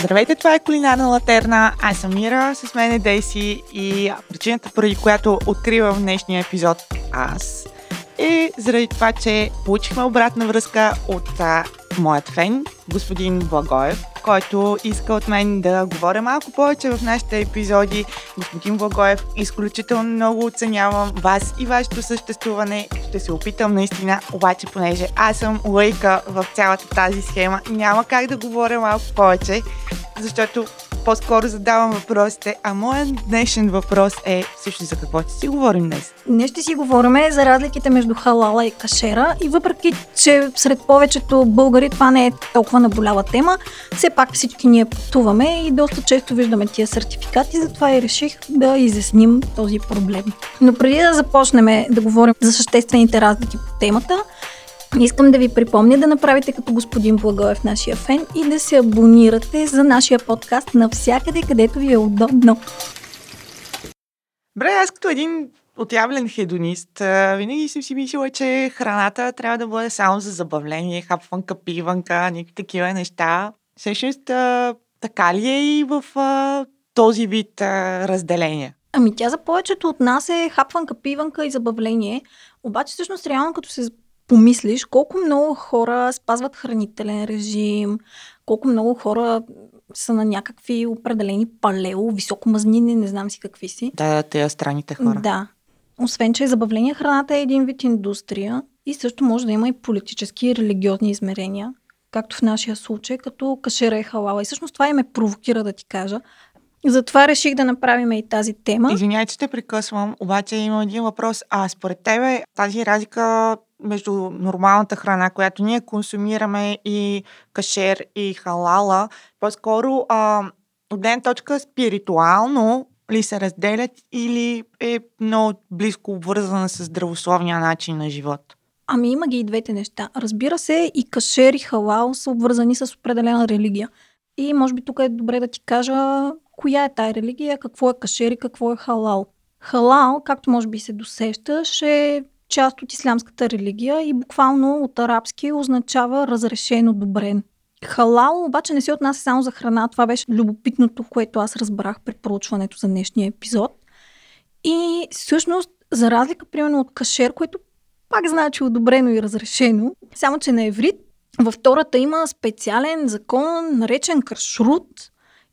Здравейте, това е Кулинарна латерна. Аз съм Мира, с мен е Дейси и причината, поради която откривам днешния епизод аз е заради това, че получихме обратна връзка от а, моят фен, господин Благоев, който иска от мен да говоря малко повече в нашите епизоди. Господин Благоев, изключително много оценявам вас и вашето съществуване. Ще се опитам наистина, обаче понеже аз съм лъйка в цялата тази схема, няма как да говоря малко повече, защото по-скоро задавам въпросите, а моят днешен въпрос е също за какво ще си говорим днес? Днес ще си говорим за разликите между халала и кашера и въпреки, че сред повечето българи това не е толкова наболява тема, все пак всички ние пътуваме и доста често виждаме тия сертификати, затова и реших да изясним този проблем. Но преди да започнем да говорим за съществените разлики по темата, Искам да ви припомня да направите като господин Благоев, нашия фен, и да се абонирате за нашия подкаст навсякъде, където ви е удобно. Бре, аз като един отявлен хедонист, винаги съм си мислила, че храната трябва да бъде само за забавление, хапванка, пиванка, някакви такива неща. Всъщност, така ли е и в този вид разделение? Ами тя за повечето от нас е хапванка, пиванка и забавление. Обаче всъщност реално като се помислиш колко много хора спазват хранителен режим, колко много хора са на някакви определени палео, високомазнини, не знам си какви си. Да, те странните хора. Да. Освен, че забавление храната е един вид индустрия и също може да има и политически и религиозни измерения, както в нашия случай, като кашера и халала. И всъщност това и ме провокира да ти кажа. Затова реших да направим и тази тема. Извинявай, че те прекъсвам, обаче има един въпрос. А според тебе тази разлика между нормалната храна, която ние консумираме и кашер и халала, по-скоро а, от ден точка спиритуално ли се разделят или е много близко обвързана с здравословния начин на живот? Ами има ги и двете неща. Разбира се, и кашер и халал са обвързани с определена религия. И може би тук е добре да ти кажа коя е тая религия, какво е кашер и какво е халал. Халал, както може би се досещаш, е част от ислямската религия и буквално от арабски означава разрешен, одобрен. Халал обаче не се отнася само за храна. Това беше любопитното, което аз разбрах при проучването за днешния епизод. И всъщност, за разлика, примерно, от кашер, което пак значи одобрено и разрешено, само че на еврит, във втората има специален закон, наречен кашрут.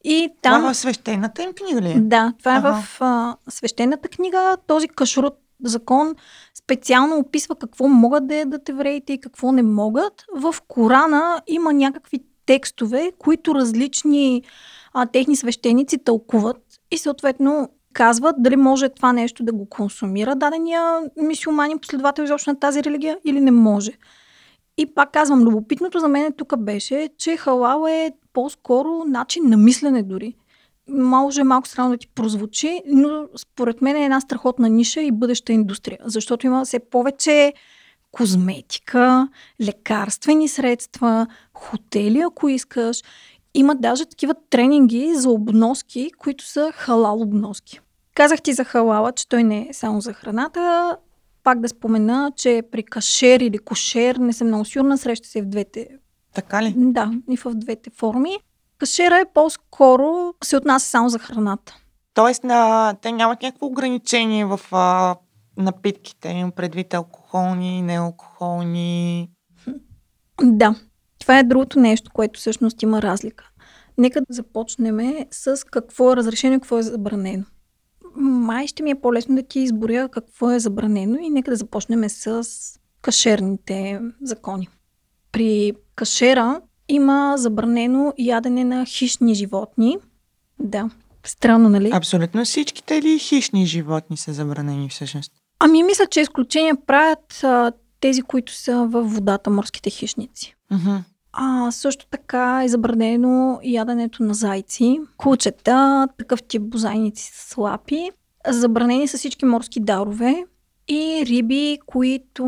И там... Това е в свещената им книга ли е? Да, това ага. е в а, свещената книга. Този кашрут закон специално описва какво могат да ядат евреите и какво не могат. В Корана има някакви текстове, които различни а, техни свещеници тълкуват и съответно казват дали може това нещо да го консумира дадения мисюманин, последовател изобщо на тази религия или не може. И пак казвам, любопитното за мен тук беше, че халал е по-скоро начин на мислене дори може малко странно да ти прозвучи, но според мен е една страхотна ниша и бъдеща индустрия, защото има все повече козметика, лекарствени средства, хотели, ако искаш. Има даже такива тренинги за обноски, които са халал обноски. Казах ти за халала, че той не е само за храната. Пак да спомена, че при кашер или кошер, не съм много сигурна, среща се в двете. Така ли? Да, и в двете форми. Кашера е по-скоро се отнася само за храната. Тоест, на, те нямат някакво ограничение в а, напитките, им предвид алкохолни, неалкохолни. Да, това е другото нещо, което всъщност има разлика. Нека да започнем с какво е разрешено и какво е забранено. Май ще ми е по-лесно да ти изборя какво е забранено и нека да започнем с кашерните закони. При кашера има забранено ядене на хищни животни. Да, странно, нали? Абсолютно всичките ли хищни животни са забранени всъщност? Ами мисля, че изключения правят а, тези, които са във водата, морските хищници. Uh-huh. А, също така е забранено яденето на зайци, кучета, такъв тип бозайници с лапи. Забранени са всички морски дарове и риби, които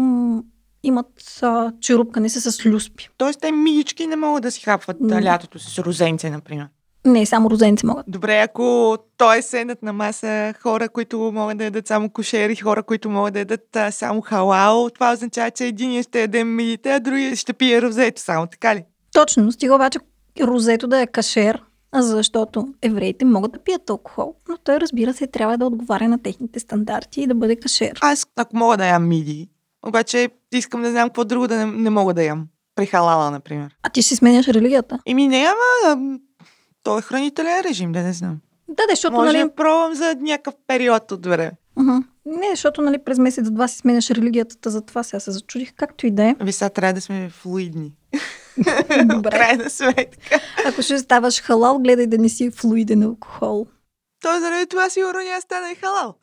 имат а, черупка, не са с люспи. Тоест те мигички не могат да си хапват не. лятото с розенце, например. Не, само розенце могат. Добре, ако той е седнат на маса хора, които могат да ядат само кошери, хора, които могат да ядат а, само халал, това означава, че един ще яде мигите, а другия ще пие розето само, така ли? Точно, стига обаче розето да е кашер, защото евреите могат да пият алкохол, но той разбира се трябва да отговаря на техните стандарти и да бъде кашер. Аз, ако мога да ям миди, обаче искам да знам какво друго да не, не мога да ям. При халала, например. А ти си сменяш религията? Еми не, ама той е хранителен режим, да не знам. Да, да, защото, Може нали... да пробвам за някакъв период от време. Uh-huh. Не, защото, нали, през месец-два си сменяш религията, за това сега се зачудих, както и да е. Ви сега трябва да сме флуидни. Добре. Крайна сметка. Ако ще ставаш халал, гледай да не си флуиден алкохол. Той заради това сигурно няма стане и халал.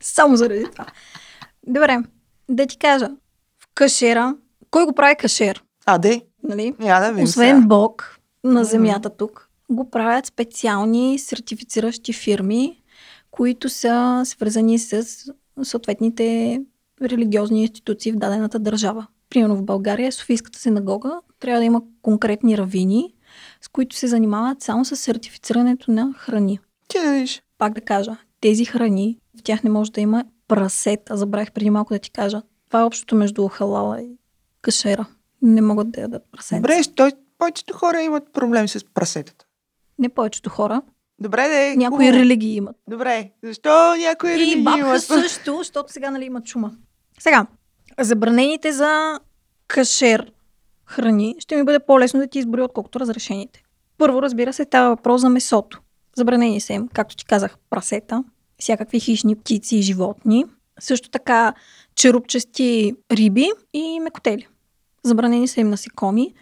Само заради това. Добре, да ти кажа. В кашера, кой го прави кашер? А, де? Нали? Я да видим Освен сега. Бог на земята тук, го правят специални сертифициращи фирми, които са свързани с съответните религиозни институции в дадената държава. Примерно в България, Софийската синагога трябва да има конкретни равини, с които се занимават само с сертифицирането на храни. Ти да видиш. Пак да кажа, тези храни, в тях не може да има прасета. Забравих преди малко да ти кажа. Това е общото между халала и кашера. Не могат да ядат прасета. Добре, той, повечето хора имат проблем с прасетата. Не повечето хора. Добре, де. Някои хубаво. религии имат. Добре, защо някои И религии бабха имат? също, защото сега нали има чума. Сега, забранените за кашер храни ще ми бъде по-лесно да ти изборя, отколкото разрешените. Първо, разбира се, става въпрос за месото. Забранени са им, както ти казах, прасета, всякакви хищни птици и животни. Също така черупчести риби и мекотели. Забранени са им насекоми.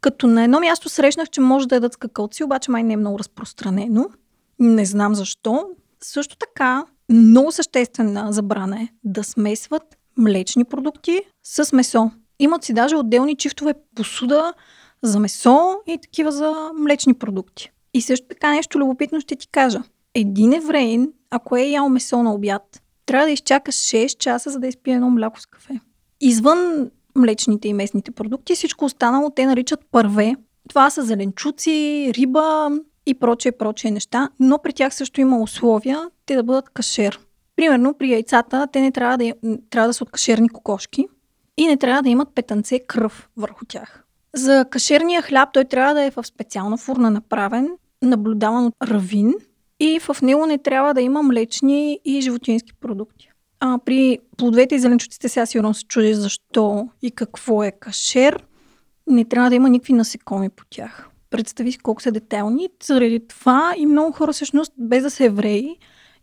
Като на едно място срещнах, че може да ядат скакалци, обаче май не е много разпространено. Не знам защо. Също така, много съществена забрана е да смесват млечни продукти с месо. Имат си даже отделни чифтове посуда за месо и такива за млечни продукти. И също така нещо любопитно ще ти кажа. Един евреин, ако е ял месо на обяд, трябва да изчака 6 часа, за да изпие едно мляко с кафе. Извън млечните и местните продукти, всичко останало те наричат първе. Това са зеленчуци, риба и прочее, прочее неща, но при тях също има условия те да бъдат кашер. Примерно при яйцата те не трябва да, трябва да са от кашерни кокошки и не трябва да имат петънце кръв върху тях. За кашерния хляб той трябва да е в специална фурна направен, наблюдаван от равин и в него не трябва да има млечни и животински продукти. А при плодовете и зеленчуците сега сигурно се чудиш защо и какво е кашер. Не трябва да има никакви насекоми по тях. Представи си колко са детайлни. Заради това и много хора всъщност, без да са евреи,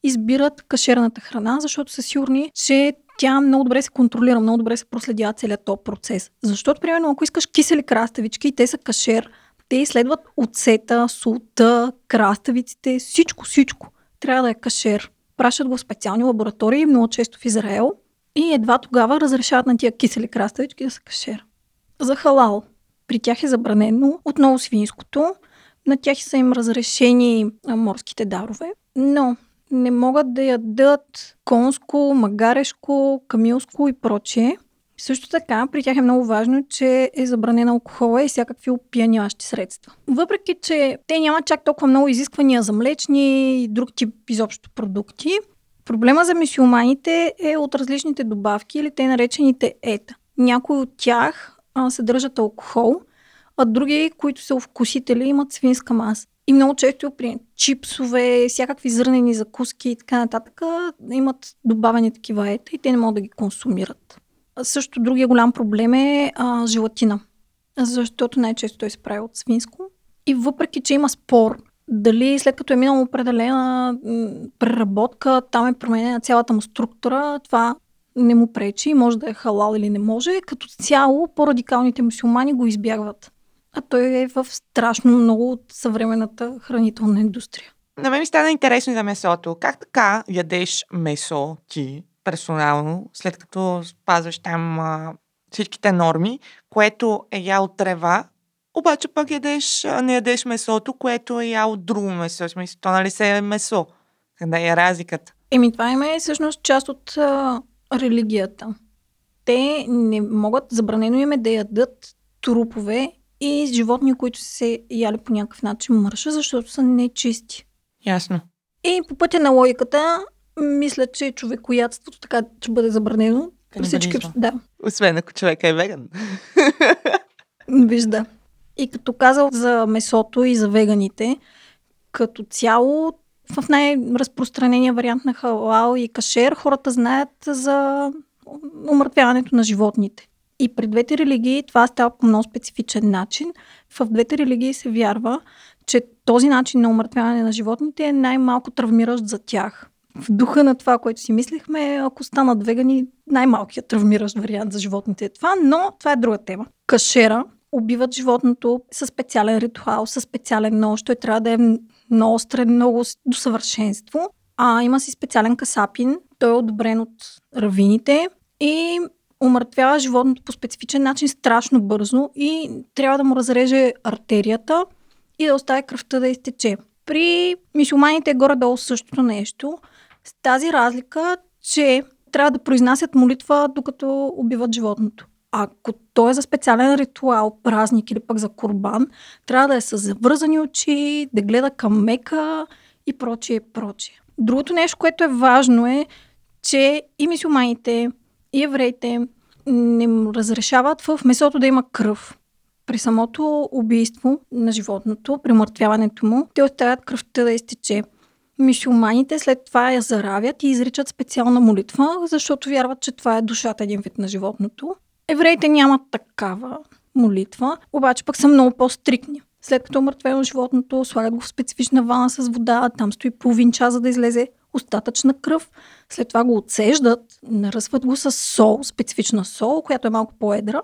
избират кашерната храна, защото са сигурни, че тя много добре се контролира, много добре се проследява целият този процес. Защото, примерно, ако искаш кисели краставички и те са кашер, те изследват оцета, солта, краставиците, всичко, всичко. Трябва да е кашер. Пращат го в специални лаборатории, много често в Израел. И едва тогава разрешават на тия кисели краставички да са кашер. За халал. При тях е забранено отново свинското. На тях са им разрешени морските дарове. Но не могат да ядат конско, магарешко, камилско и прочее. Също така, при тях е много важно, че е забранена алкохола и всякакви опияняващи средства. Въпреки, че те нямат чак толкова много изисквания за млечни и друг тип изобщо продукти, проблема за мисюлманите е от различните добавки или те наречените ета. Някои от тях а, съдържат алкохол, а други, които са вкусители, имат свинска маса. И много често при чипсове, всякакви зърнени закуски и така нататък имат добавени такива ета и те не могат да ги консумират. Също другия голям проблем е а, желатина, защото най-често той се прави от свинско. И въпреки, че има спор дали след като е минала определена преработка, там е променена цялата му структура, това не му пречи, може да е халал или не може. Като цяло, по-радикалните мусулмани го избягват. А той е в страшно много от съвременната хранителна индустрия. На мен ми стана интересно за месото. Как така ядеш месо ти персонално, след като спазваш там а, всичките норми, което е ял трева, обаче пък ядеш, не ядеш месото, което е ял друго месо. В смисъл, то нали се е месо. Къде е разликата? Еми, това им е всъщност част от а, религията. Те не могат, забранено им е да ядат трупове и животни, които се яли по някакъв начин мърша, защото са нечисти. Ясно. И по пътя на логиката, мисля, че човекоядството така ще бъде забранено. Всички, да, Освен ако човека е веган. вижда. И като казал за месото и за веганите, като цяло в най-разпространения вариант на халал и кашер хората знаят за умъртвяването на животните. И при двете религии това става по много специфичен начин. В двете религии се вярва, че този начин на умъртвяване на животните е най-малко травмиращ за тях. В духа на това, което си мислехме, ако станат вегани, най-малкият травмиращ вариант за животните е това, но това е друга тема. Кашера убиват животното със специален ритуал, със специален нож. Той трябва да е много острен, много до съвършенство. А има си специален касапин. Той е одобрен от равините и умъртвява животното по специфичен начин страшно бързо и трябва да му разреже артерията и да остави кръвта да изтече. При мисюманите е горе-долу същото нещо, с тази разлика, че трябва да произнасят молитва, докато убиват животното. Ако то е за специален ритуал, празник или пък за курбан, трябва да е с завързани очи, да гледа към мека и прочие, прочие. Другото нещо, което е важно е, че и мисюманите, и евреите не разрешават в месото да има кръв. При самото убийство на животното, при мъртвяването му, те оставят кръвта да изтече. Мисюлманите след това я заравят и изричат специална молитва, защото вярват, че това е душата един вид на животното. Евреите нямат такава молитва, обаче пък са много по-стрикни. След като мъртвено животното, слагат го в специфична вана с вода, там стои половин час, за да излезе остатъчна кръв. След това го отсеждат, наръсват го с сол, специфична сол, която е малко по-едра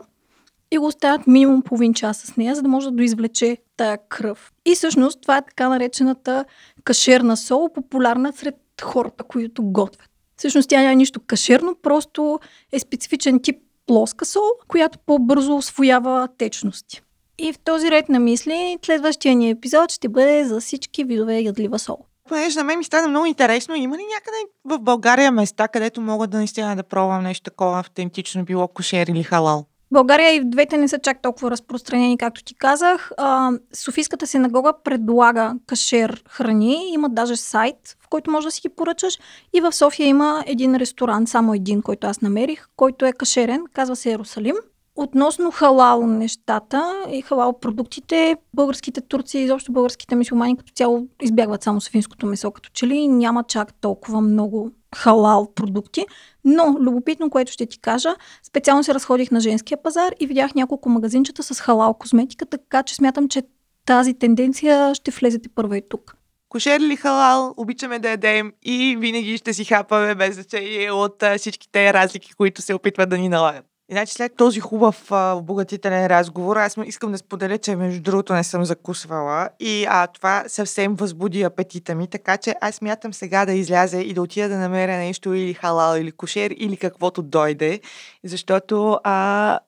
и го оставят минимум половин час с нея, за да може да доизвлече тая кръв. И всъщност това е така наречената кашерна сол, популярна сред хората, които готвят. Всъщност тя няма нищо кашерно, просто е специфичен тип плоска сол, която по-бързо освоява течности. И в този ред на мисли, следващия ни епизод ще бъде за всички видове ядлива сол. Понеже на мен ми стана много интересно, има ли някъде в България места, където мога да наистина да пробвам нещо такова автентично, било кошер или халал? България и двете не са чак толкова разпространени, както ти казах. А, Софийската синагога предлага кашер храни, има даже сайт, в който може да си ги поръчаш. И в София има един ресторант, само един, който аз намерих, който е кашерен, казва се Иерусалим. Относно халал нещата и халал продуктите, българските турци и изобщо българските мисюмани като цяло избягват само свинското месо, като че ли няма чак толкова много халал продукти. Но, любопитно, което ще ти кажа, специално се разходих на женския пазар и видях няколко магазинчета с халал козметика, така че смятам, че тази тенденция ще влезете първа и тук. Кошер или халал, обичаме да ядем и винаги ще си хапаме без значение от всичките разлики, които се опитват да ни налагат. Иначе след този хубав обогатителен разговор, аз искам да споделя, че между другото не съм закусвала и а, това съвсем възбуди апетита ми, така че аз мятам сега да изляза и да отида да намеря нещо или халал, или кошер, или каквото дойде, защото а,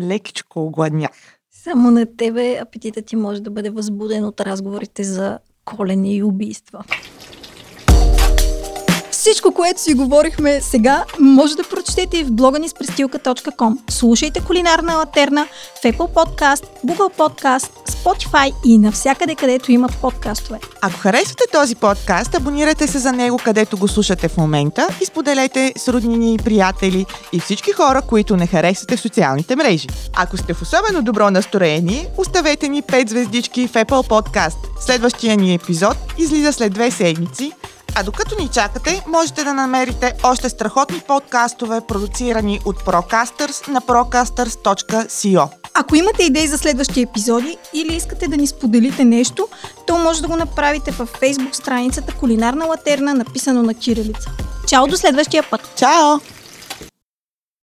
лекичко огладнях. Само на тебе апетитът ти може да бъде възбуден от разговорите за колени и убийства. Всичко, което си говорихме сега, може да прочетете и в блога ни с престилка.com. Слушайте Кулинарна латерна в Apple Podcast, Google Podcast, Spotify и навсякъде, където има подкастове. Ако харесвате този подкаст, абонирайте се за него, където го слушате в момента и споделете с роднини, приятели и всички хора, които не харесвате в социалните мрежи. Ако сте в особено добро настроение, оставете ни 5 звездички в Apple Podcast. Следващия ни епизод излиза след две седмици – а докато ни чакате, можете да намерите още страхотни подкастове, продуцирани от Procasters на procasters.co. Ако имате идеи за следващи епизоди или искате да ни споделите нещо, то може да го направите във Facebook страницата Кулинарна латерна, написано на кирилица. Чао до следващия път! Чао!